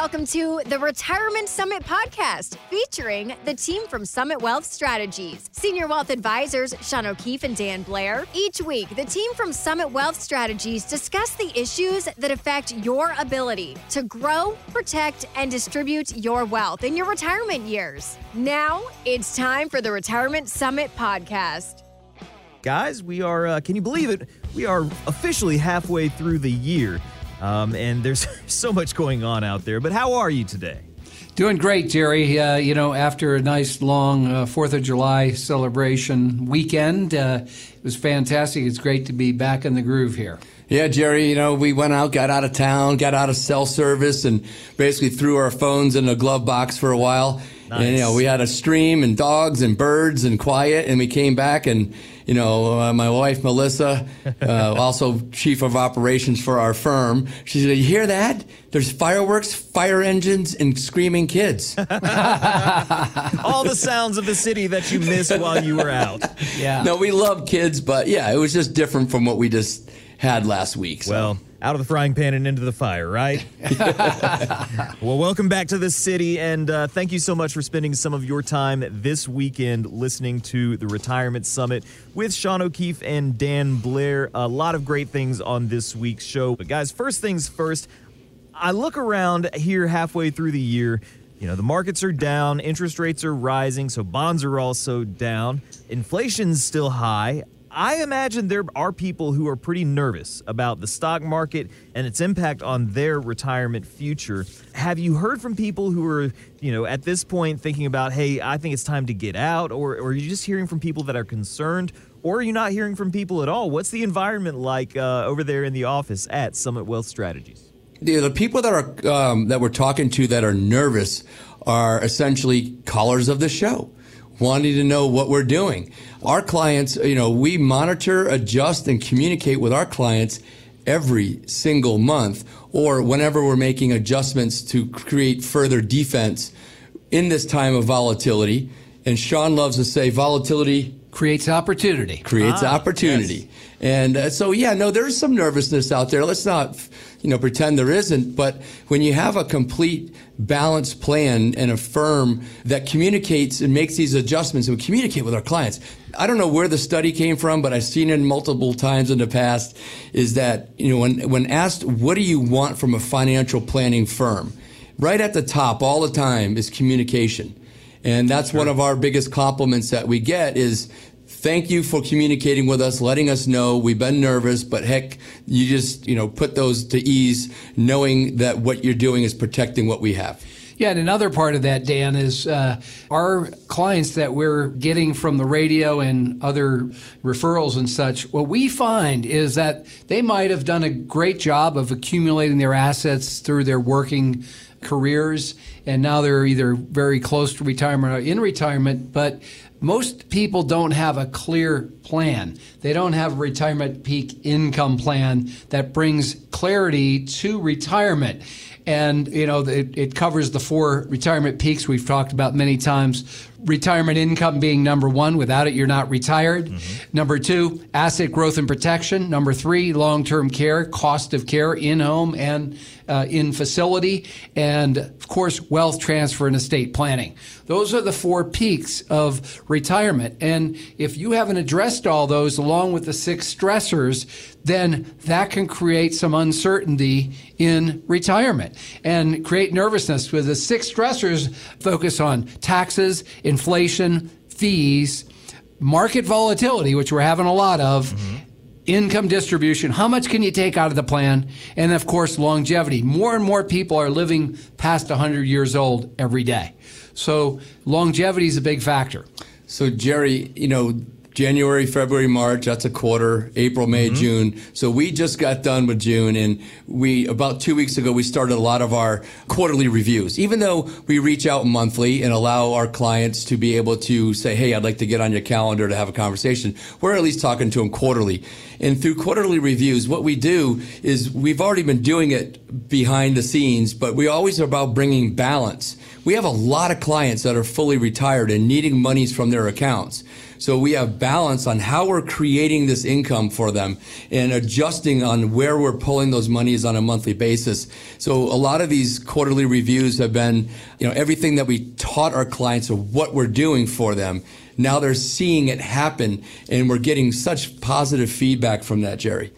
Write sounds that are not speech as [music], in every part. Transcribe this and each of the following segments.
Welcome to the Retirement Summit podcast featuring the team from Summit Wealth Strategies, Senior Wealth Advisors Shawn O'Keefe and Dan Blair. Each week, the team from Summit Wealth Strategies discuss the issues that affect your ability to grow, protect, and distribute your wealth in your retirement years. Now, it's time for the Retirement Summit podcast. Guys, we are, uh, can you believe it? We are officially halfway through the year. Um, and there's [laughs] so much going on out there. But how are you today? Doing great, Jerry. Uh, you know, after a nice long uh, Fourth of July celebration weekend, uh, it was fantastic. It's great to be back in the groove here. Yeah, Jerry, you know, we went out, got out of town, got out of cell service, and basically threw our phones in a glove box for a while. Nice. And, you know, we had a stream and dogs and birds and quiet, and we came back and, you know, uh, my wife, Melissa, uh, [laughs] also chief of operations for our firm, she said, You hear that? There's fireworks, fire engines, and screaming kids. [laughs] All the sounds of the city that you missed while you were out. Yeah. No, we love kids, but yeah, it was just different from what we just had last week. So. Well, out of the frying pan and into the fire, right? [laughs] well, welcome back to the city, and uh, thank you so much for spending some of your time this weekend listening to the Retirement Summit with Shawn O'Keefe and Dan Blair. A lot of great things on this week's show. But, guys, first things first, I look around here halfway through the year. You know, the markets are down, interest rates are rising, so bonds are also down. Inflation's still high. I imagine there are people who are pretty nervous about the stock market and its impact on their retirement future. Have you heard from people who are, you know, at this point thinking about, hey, I think it's time to get out? Or, or are you just hearing from people that are concerned? Or are you not hearing from people at all? What's the environment like uh, over there in the office at Summit Wealth Strategies? The, the people that are um, that we're talking to that are nervous are essentially callers of the show wanting to know what we're doing. Our clients, you know, we monitor, adjust, and communicate with our clients every single month or whenever we're making adjustments to create further defense in this time of volatility. And Shawn loves to say volatility creates opportunity. Creates ah, opportunity. Yes. And uh, so, yeah, no, there's some nervousness out there. Let's not, you know, pretend there isn't. But when you have a complete balanced plan and a firm that communicates and makes these adjustments and we communicate with our clients. I don't know where the study came from, but I've seen it multiple times in the past is that, you know, when, when asked, what do you want from a financial planning firm? Right at the top all the time is communication. And that's sure. one of our biggest compliments that we get is thank you for communicating with us, letting us know we've been nervous, but heck, you just, you know, put those to ease knowing that what you're doing is protecting what we have. Yeah, and another part of that, Dan, is uh, our clients that we're getting from the radio and other referrals and such. What we find is that they might have done a great job of accumulating their assets through their working careers, and now they're either very close to retirement or in retirement, but most people don't have a clear plan. They don't have a retirement peak income plan that brings clarity to retirement. And, you know, it, it, covers the four retirement peaks we've talked about many times. Retirement income being number one. Without it, you're not retired. Mm-hmm. Number two, asset growth and protection. Number three, long term care, cost of care in home and uh, in facility. And, of course, wealth transfer and estate planning. Those are the four peaks of retirement. And if you haven't addressed all those along with the six stressors, then that can create some uncertainty in retirement and create nervousness with the six stressors focus on taxes, inflation, fees, market volatility, which we're having a lot of, mm-hmm income distribution, how much can you take out of the plan, and of course, longevity. More and more people are living past 100 years old every day. So, longevity is a big factor. So, Jerry, you know, January, February, March, that's a quarter, April, May, mm-hmm. June. So we just got done with June and we, about two weeks ago, we started a lot of our quarterly reviews. Even though we reach out monthly and allow our clients to be able to say, Hey, I'd like to get on your calendar to have a conversation. We're at least talking to them quarterly. And through quarterly reviews, what we do is we've already been doing it behind the scenes, but we always are about bringing balance. We have a lot of clients that are fully retired and needing monies from their accounts. So we have balance on how we're creating this income for them and adjusting on where we're pulling those monies on a monthly basis. So a lot of these quarterly reviews have been, you know, everything that we taught our clients of what we're doing for them. Now they're seeing it happen and we're getting such positive feedback from that, Jerry.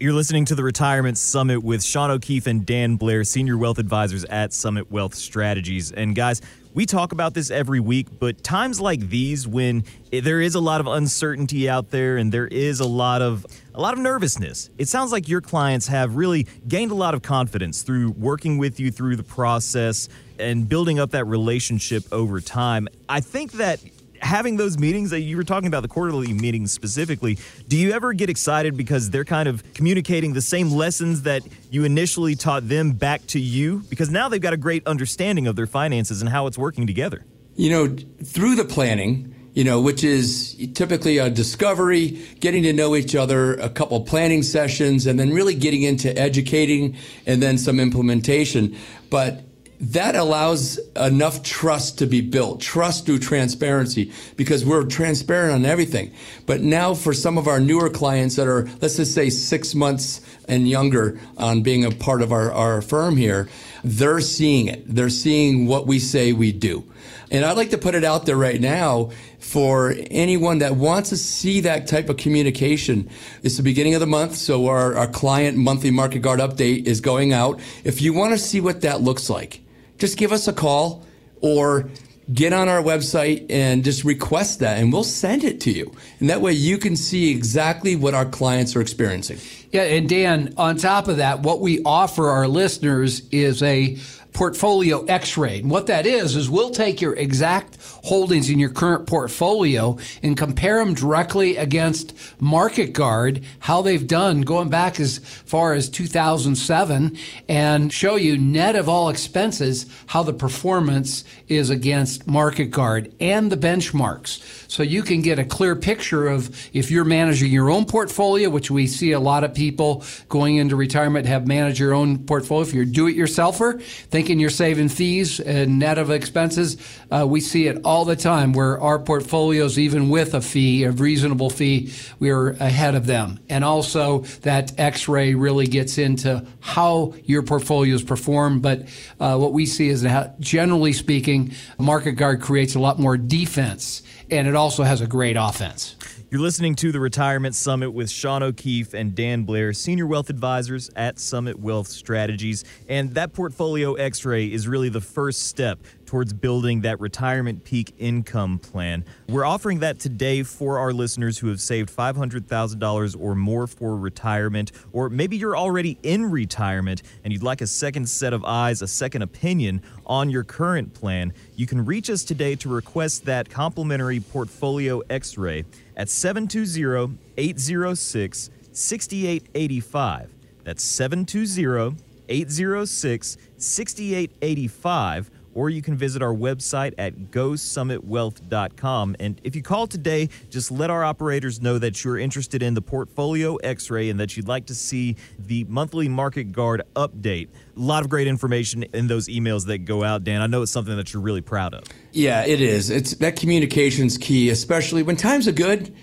You're listening to the Retirement Summit with Shawn O'Keefe and Dan Blair, Senior Wealth Advisors at Summit Wealth Strategies. And guys, we talk about this every week, but times like these when there is a lot of uncertainty out there and there is a lot of a lot of nervousness. It sounds like your clients have really gained a lot of confidence through working with you through the process and building up that relationship over time. I think that having those meetings that you were talking about, the quarterly meetings specifically, do you ever get excited because they're kind of communicating the same lessons that you initially taught them back to you? Because now they've got a great understanding of their finances and how it's working together. You know, through the planning, you know, which is typically a discovery, getting to know each other, a couple planning sessions, and then really getting into educating and then some implementation. But that allows enough trust to be built, trust through transparency, because we're transparent on everything. But now for some of our newer clients that are, let's just say six months and younger on being a part of our, our firm here, they're seeing it. They're seeing what we say we do. And I'd like to put it out there right now for anyone that wants to see that type of communication. It's the beginning of the month, so our, our client monthly market guard update is going out. If you want to see what that looks like, just give us a call or get on our website and just request that and we'll send it to you. And that way you can see exactly what our clients are experiencing. Yeah, and Dan, on top of that, what we offer our listeners is a portfolio x-ray. And what that is, is we'll take your exact holdings in your current portfolio and compare them directly against Market Guard, how they've done going back as far as 2007 and show you net of all expenses how the performance is against Market Guard and the benchmarks. So you can get a clear picture of if you're managing your own portfolio, which we see a lot of people going into retirement have managed your own portfolio. If you're do-it-yourselfer, thinking you're saving fees and net of expenses, uh, we see it all the time where our portfolios, even with a fee, a reasonable fee, we are ahead of them. And also that X-ray really gets into how your portfolios perform. But uh, what we see is that generally speaking, Market Guard creates a lot more defense and it also has a great offense. You're listening to the Retirement Summit with Shawn O'Keefe and Dan Blair, Senior Wealth Advisors at Summit Wealth Strategies. And that portfolio x ray is really the first step towards building that retirement peak income plan. We're offering that today for our listeners who have saved $500,000 or more for retirement, or maybe you're already in retirement and you'd like a second set of eyes, a second opinion on your current plan. You can reach us today to request that complimentary portfolio x ray at 720 806 6885. That's 720 806 6885 or you can visit our website at gosummitwealth.com. And if you call today, just let our operators know that you're interested in the portfolio x ray and that you'd like to see the monthly market guard update. A lot of great information in those emails that go out, Dan. I know it's something that you're really proud of. Yeah, it is. It's that communication's key, especially when times are good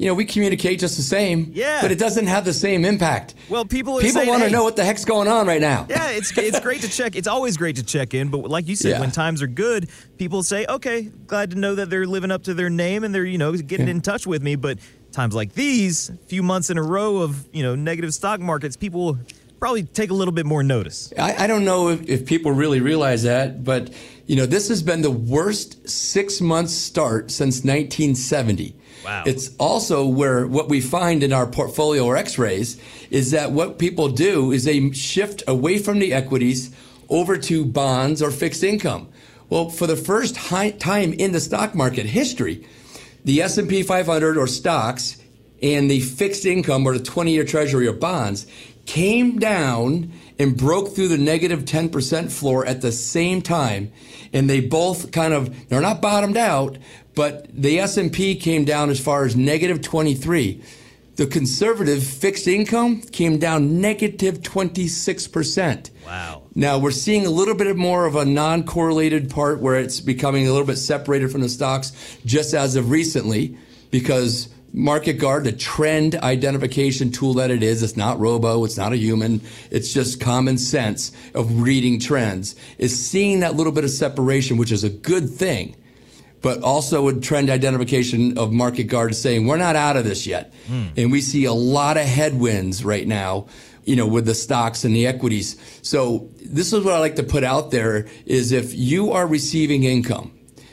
you know, we communicate just the same. Yeah. But it doesn't have the same impact. Well, people people want to hey, know what the heck's going on right now. Yeah, it's it's great to check. It's always great to check in, but like you said, yeah. when times are good, people say, "Okay, glad to know that they're living up to their name and they're you know getting yeah. in touch with me." But times like these, a few months in a row of you know negative stock markets, people probably take a little bit more notice. I, I don't know if, if people really realize that, but you know, this has been the worst six month start since 1970. Wow. It's also where what we find in our portfolio or x-rays is that what people do is they shift away from the equities over to bonds or fixed income. Well, for the first time in the stock market history, the S&P 500 or stocks and the fixed income or the 20-year treasury or bonds came down and broke through the negative 10% floor at the same time and they both kind of they're not bottomed out but the S&P came down as far as negative 23. The conservative fixed income came down negative 26%. Wow. Now we're seeing a little bit more of a non-correlated part where it's becoming a little bit separated from the stocks just as of recently. because Market Guard, the trend identification tool that it is, it's not robo, it's not a human, it's just common sense of reading trends, is seeing that little bit of separation, which is a good thing. But also with trend identification of Market Guard saying, we're not out of this yet. Hmm. And we see a lot of headwinds right now you know, with the stocks and the equities. So this is what I like to put out there is if you are receiving income,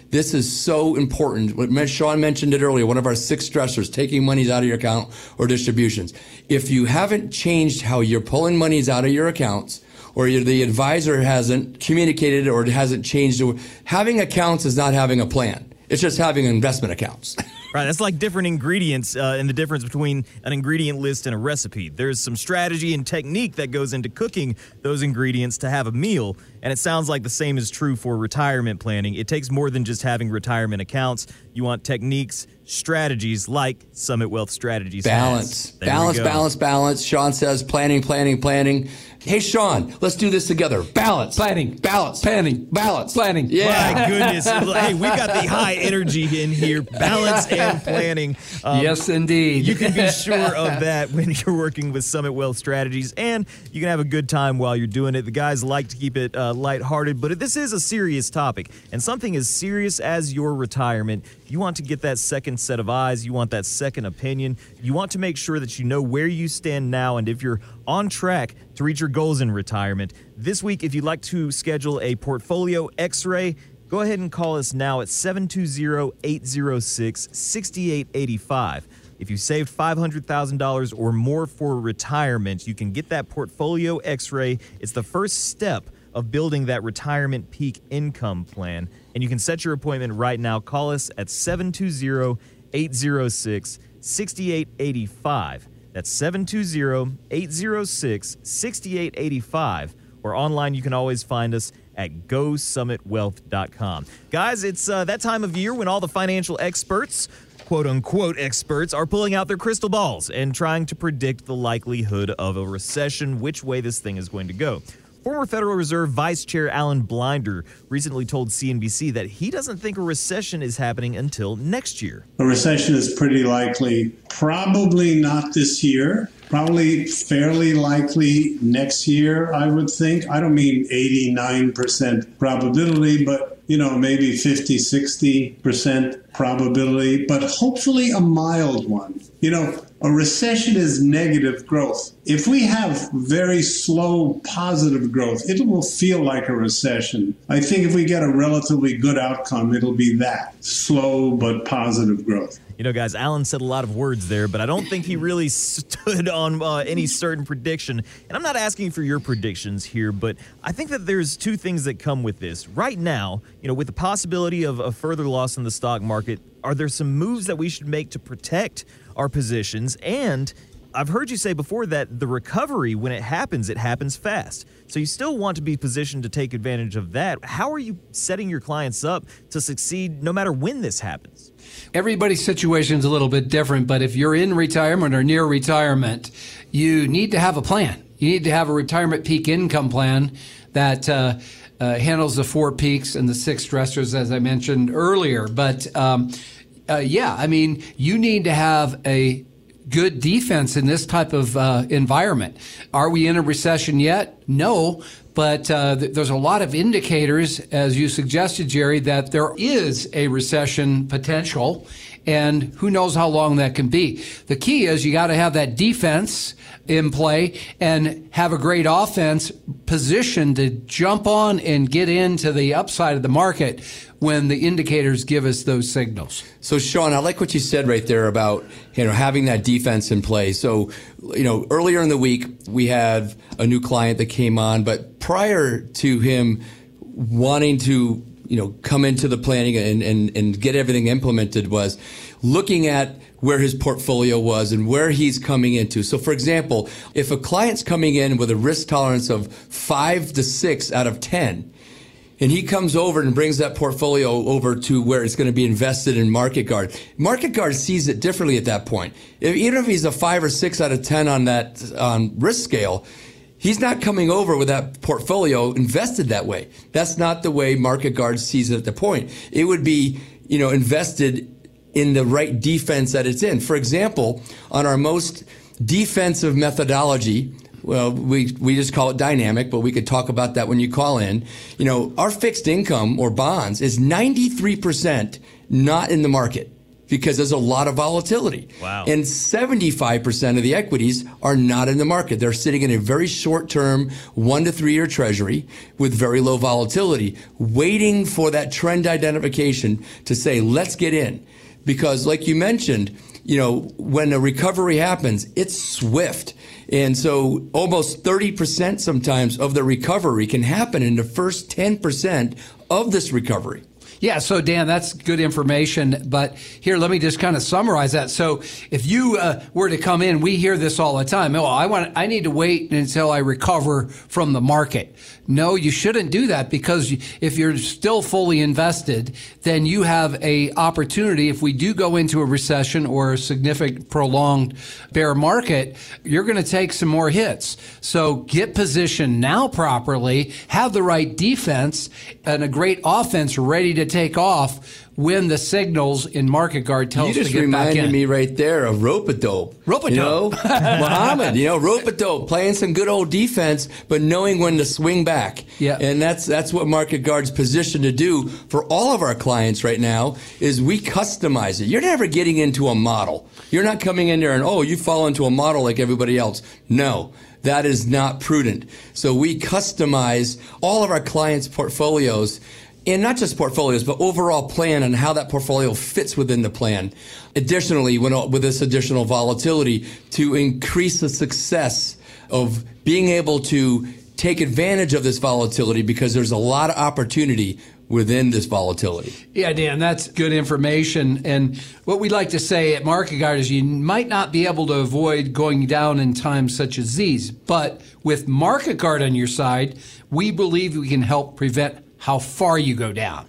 this is so important. What Shawn mentioned it earlier, one of our six stressors, taking monies out of your account or distributions. If you haven't changed how you're pulling monies out of your accounts, or the advisor hasn't communicated or hasn't changed, having accounts is not having a plan. It's just having investment accounts. [laughs] Right, that's like different ingredients uh, and the difference between an ingredient list and a recipe. There's some strategy and technique that goes into cooking those ingredients to have a meal, and it sounds like the same is true for retirement planning. It takes more than just having retirement accounts. You want techniques, strategies like Summit Wealth Strategies. Balance, balance, balance, balance. Shawn says planning, planning, planning. Hey, Shawn, let's do this together. Balance. Planning. Balance. Planning. Balance. Planning. Yeah. My [laughs] goodness. hey, we got the high energy in here. Balance and planning. Um, yes, indeed. You can be [laughs] sure of that when you're working with Summit Wealth Strategies, and you can have a good time while you're doing it. The guys like to keep it uh, lighthearted, but this is a serious topic, and something as serious as your retirement. You want to get that second set of eyes. You want that second opinion. You want to make sure that you know where you stand now and if you're on track to reach your goals in retirement. This week, if you'd like to schedule a portfolio x ray, go ahead and call us now at 720 806 6885. If you saved $500,000 or more for retirement, you can get that portfolio x ray. It's the first step of building that retirement peak income plan. And you can set your appointment right now. Call us at 720 806 6885. That's 720 806 6885. Or online, you can always find us at gosummitwealth.com. Guys, it's uh, that time of year when all the financial experts, quote unquote experts, are pulling out their crystal balls and trying to predict the likelihood of a recession, which way this thing is going to go. Former Federal Reserve Vice Chair Alan Blinder recently told CNBC that he doesn't think a recession is happening until next year. A recession is pretty likely, probably not this year, probably fairly likely next year, I would think. I don't mean 89% probability, but you know, maybe 50, 60% probability, but hopefully a mild one. You know, a recession is negative growth. If we have very slow positive growth, it will feel like a recession. I think if we get a relatively good outcome, it'll be that slow but positive growth. You know, guys, Alan said a lot of words there, but I don't think he really [laughs] stood on uh, any certain prediction. And I'm not asking for your predictions here, but I think that there's two things that come with this. Right now, you know, with the possibility of a further loss in the stock market, are there some moves that we should make to protect our positions? And I've heard you say before that the recovery, when it happens, it happens fast. So you still want to be positioned to take advantage of that. How are you setting your clients up to succeed no matter when this happens? Everybody's situation is a little bit different, but if you're in retirement or near retirement, you need to have a plan. You need to have a retirement peak income plan that uh, uh, handles the four peaks and the six stressors, as I mentioned earlier. But um, uh, yeah, I mean, you need to have a good defense in this type of uh, environment. Are we in a recession yet? No, but uh, th- there's a lot of indicators, as you suggested, Jerry, that there is a recession potential, and who knows how long that can be. The key is you got to have that defense in play and have a great offense position to jump on and get into the upside of the market when the indicators give us those signals. So, Shawn, I like what you said right there about you know having that defense in play. So, you know, earlier in the week we had a new client that came on, but prior to him wanting to you know come into the planning and, and, and get everything implemented was looking at where his portfolio was and where he's coming into. So, for example, if a client's coming in with a risk tolerance of five to six out of 10, and he comes over and brings that portfolio over to where it's going to be invested in Market Guard. Market Guard sees it differently at that point. If, even if he's a five or six out of 10 on that um, risk scale, he's not coming over with that portfolio invested that way. That's not the way Market Guard sees it at the point. It would be, you know, invested in the right defense that it's in. For example, on our most defensive methodology, well, we, we just call it dynamic, but we could talk about that when you call in. You know, our fixed income or bonds is 93% not in the market because there's a lot of volatility. Wow. And 75% of the equities are not in the market. They're sitting in a very short term, one to three year treasury with very low volatility, waiting for that trend identification to say, let's get in. Because like you mentioned, you know, when a recovery happens, it's swift. And so almost 30% sometimes of the recovery can happen in the first 10% of this recovery. Yeah, so Dan, that's good information. But here, let me just kind of summarize that. So, if you uh, were to come in, we hear this all the time. Oh, I want, I need to wait until I recover from the market. No, you shouldn't do that because if you're still fully invested, then you have a opportunity. If we do go into a recession or a significant prolonged bear market, you're going to take some more hits. So get positioned now properly, have the right defense and a great offense ready to take off when the signals in market guard tell you us to just get back reminded me right there of rope-a-dope. Rope-a-dope. You know, [laughs] Muhammad, you know, rope-a-dope, playing some good old defense, but knowing when to swing back. Yeah. And that's that's what Market Guard's positioned to do for all of our clients right now is we customize it. You're never getting into a model. You're not coming in there and, oh, you fall into a model like everybody else. No. That is not prudent. So we customize all of our clients' portfolios and not just portfolios, but overall plan and how that portfolio fits within the plan. Additionally, when, uh, with this additional volatility, to increase the success of being able to take advantage of this volatility because there's a lot of opportunity within this volatility. Yeah, Dan, that's good information. And what we'd like to say at Market Guard is you might not be able to avoid going down in times such as these, but with Market Guard on your side, we believe we can help prevent how far you go down.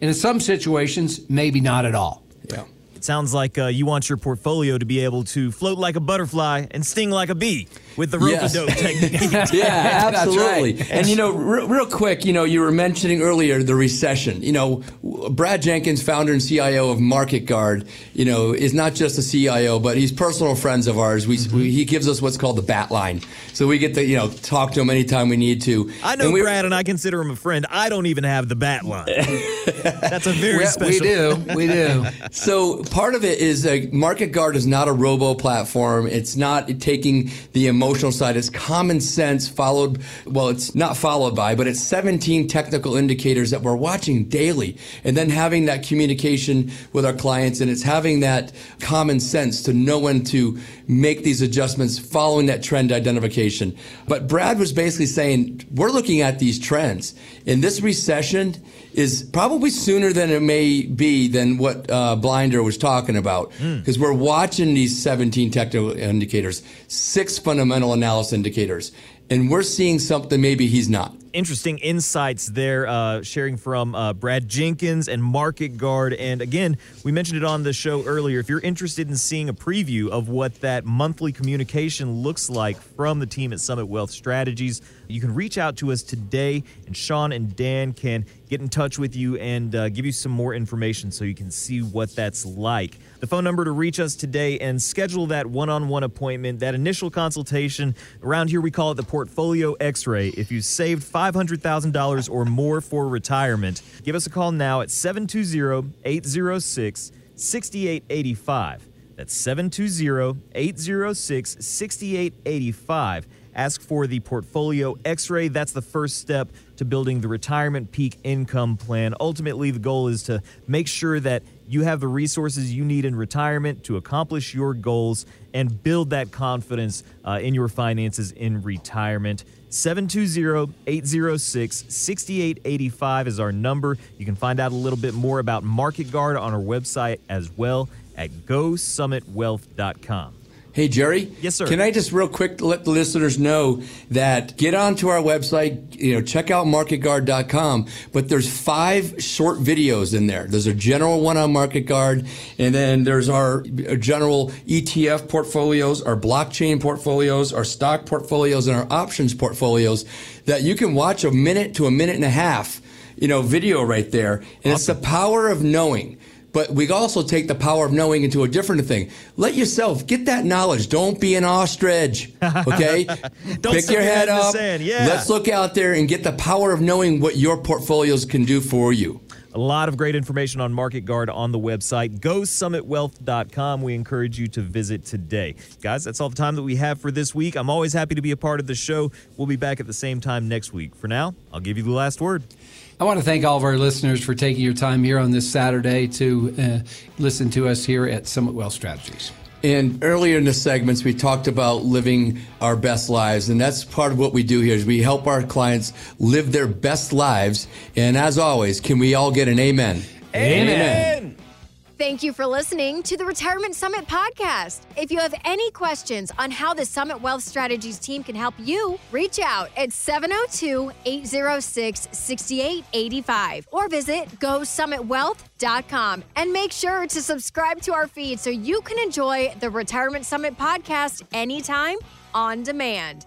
And in some situations, maybe not at all. Yeah. It sounds like uh, you want your portfolio to be able to float like a butterfly and sting like a bee with the rope Yes. dope technique. [laughs] Yeah, absolutely. right. And you know, real, real quick, you know, you were mentioning earlier the recession. You know, Brad Jenkins, founder and CIO of Market Guard, you know, is not just a CIO, but he's personal friends of ours. We, Mm-hmm. we he gives us what's called the bat line, so we get to you know talk to him anytime we need to. I know And we- Brad, and I consider him a friend. I don't even have the bat line. [laughs] That's a very We, special. we do. [laughs] We do. So part of it is uh, Market Guard is not a robo platform. It's not taking the emotional side. is common sense followed. Well, it's not followed by, but it's 17 technical indicators that we're watching daily, and then having that communication with our clients, and it's having that common sense to know when to make these adjustments following that trend identification. But Brad was basically saying we're looking at these trends, and this recession is probably sooner than it may be than what uh, Blinder was talking about. Because we're watching these 17 technical indicators, six fundamental analysis indicators, and we're seeing something maybe he's not. Interesting insights there, uh, sharing from uh, Brad Jenkins and Market Guard. And again, we mentioned it on the show earlier. If you're interested in seeing a preview of what that monthly communication looks like from the team at Summit Wealth Strategies, you can reach out to us today, and Shawn and Dan can get in touch with you and uh, give you some more information so you can see what that's like. The phone number to reach us today and schedule that one on one appointment, that initial consultation. Around here, we call it the Portfolio X ray. If you saved $500,000 or more for retirement, give us a call now at 720 806 6885. That's 720 806 6885. Ask for the Portfolio X ray. That's the first step to building the retirement peak income plan. Ultimately, the goal is to make sure that you have the resources you need in retirement to accomplish your goals and build that confidence uh, in your finances in retirement. 720-806-6885 is our number. You can find out a little bit more about Market Guard on our website as well at gosummitwealth.com. Hey, Jerry. Yes, sir. Can I just real quick let the listeners know that get onto our website, you know, check out marketguard.com, but there's five short videos in there. There's a general one on Market Guard, and then there's our general ETF portfolios, our blockchain portfolios, our stock portfolios, and our options portfolios that you can watch a minute to a minute and a half, you know, video right there. And it's the power of knowing But we also take the power of knowing into a different thing. Let yourself get that knowledge. Don't be an ostrich. Okay? [laughs] Don't Pick your head up. yeah. Let's look out there and get the power of knowing what your portfolios can do for you. A lot of great information on Market Guard on the website, GoSummitWealth.com. We encourage you to visit today. Guys, that's all the time that we have for this week. I'm always happy to be a part of the show. We'll be back at the same time next week. For now, I'll give you the last word. I want to thank all of our listeners for taking your time here on this Saturday to uh, listen to us here at Summit Wealth Strategies. And earlier in the segments, we talked about living our best lives, and that's part of what we do here. Is we help our clients live their best lives. And as always, can we all get an amen? Amen. Thank you for listening to the Retirement Summit podcast. If you have any questions on how the Summit Wealth Strategies team can help you, reach out at 702 806 6885 or visit GoSummitWealth.com and make sure to subscribe to our feed so you can enjoy the Retirement Summit podcast anytime on demand.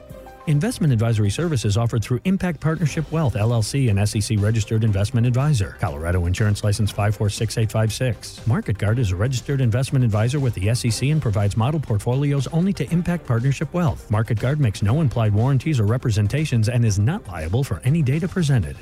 Investment advisory services offered through Impact Partnership Wealth, LLC, an SEC registered investment advisor. Colorado Insurance License 546856. Market Guard is a registered investment advisor with the SEC and provides model portfolios only to Impact Partnership Wealth. Market Guard makes no implied warranties or representations and is not liable for any data presented.